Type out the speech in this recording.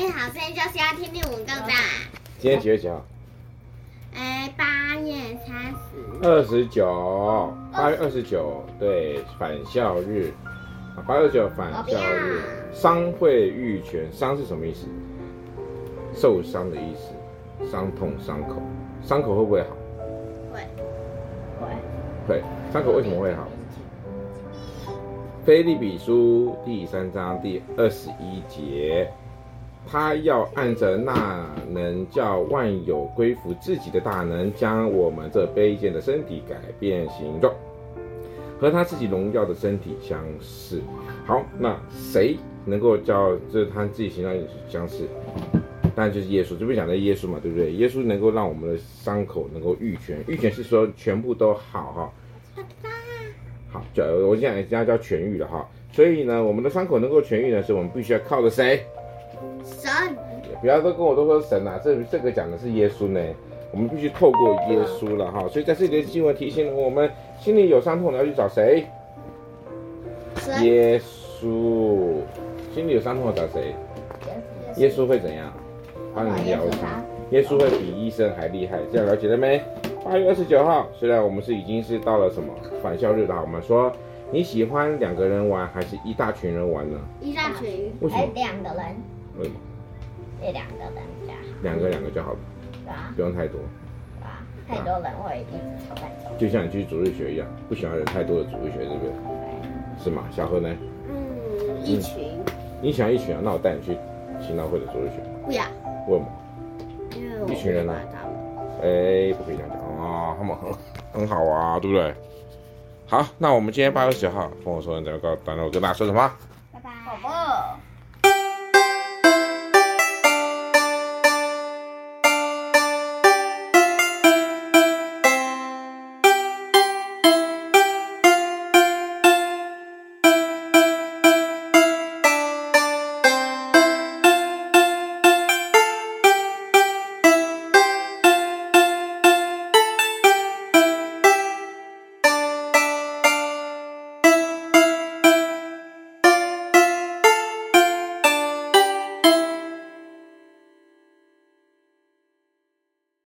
声音好声音就是要听听我们刚才。今天几月几号？哎，八月三十。二十九，八月二十九，对，返校日。八月二十九返校日，伤会愈全，伤是什么意思？受伤的意思，伤痛、伤口，伤口会不会好？会，会，会。伤口为什么会好？菲利比书第三章第二十一节，他要按着那能叫万有归服自己的大能，将我们这卑贱的身体改变形状，和他自己荣耀的身体相似。好，那谁能够叫这他自己形状相似？当然就是耶稣，这边讲的耶稣嘛，对不对？耶稣能够让我们的伤口能够愈全，愈全是说全部都好哈。好，叫我现在人家叫痊愈了哈，所以呢，我们的伤口能够痊愈呢，是，我们必须要靠着谁？神。不要都跟我都说神呐、啊，这这个讲的是耶稣呢，我们必须透过耶稣了哈。所以在这里的经文提醒了我们，心里有伤痛，你要去找谁？耶稣。心里有伤痛要找谁？耶稣会怎样？帮你疗伤。耶稣会比医生还厉害，这样了解了没？八月二十九号，虽然我们是已经是到了什么返校日了，我们说你喜欢两个人玩还是一大群人玩呢？一大群。为什么？两个人。为什么？这两个人比较好。两个两个就好了。对啊。不用太多。对啊。太多人会一直吵架。就像你去主日学一样，不喜欢人太多的主日学，对不对？对。是吗？小何呢？嗯，一群。你喜欢一群啊？那我带你去勤劳会的主日学。不要。为什么？因为一群人呢？哎，不可以这样讲。啊，他们很很好啊，对不对？好，那我们今天八月十九号，跟我说你怎么告，等等我跟大家说什么？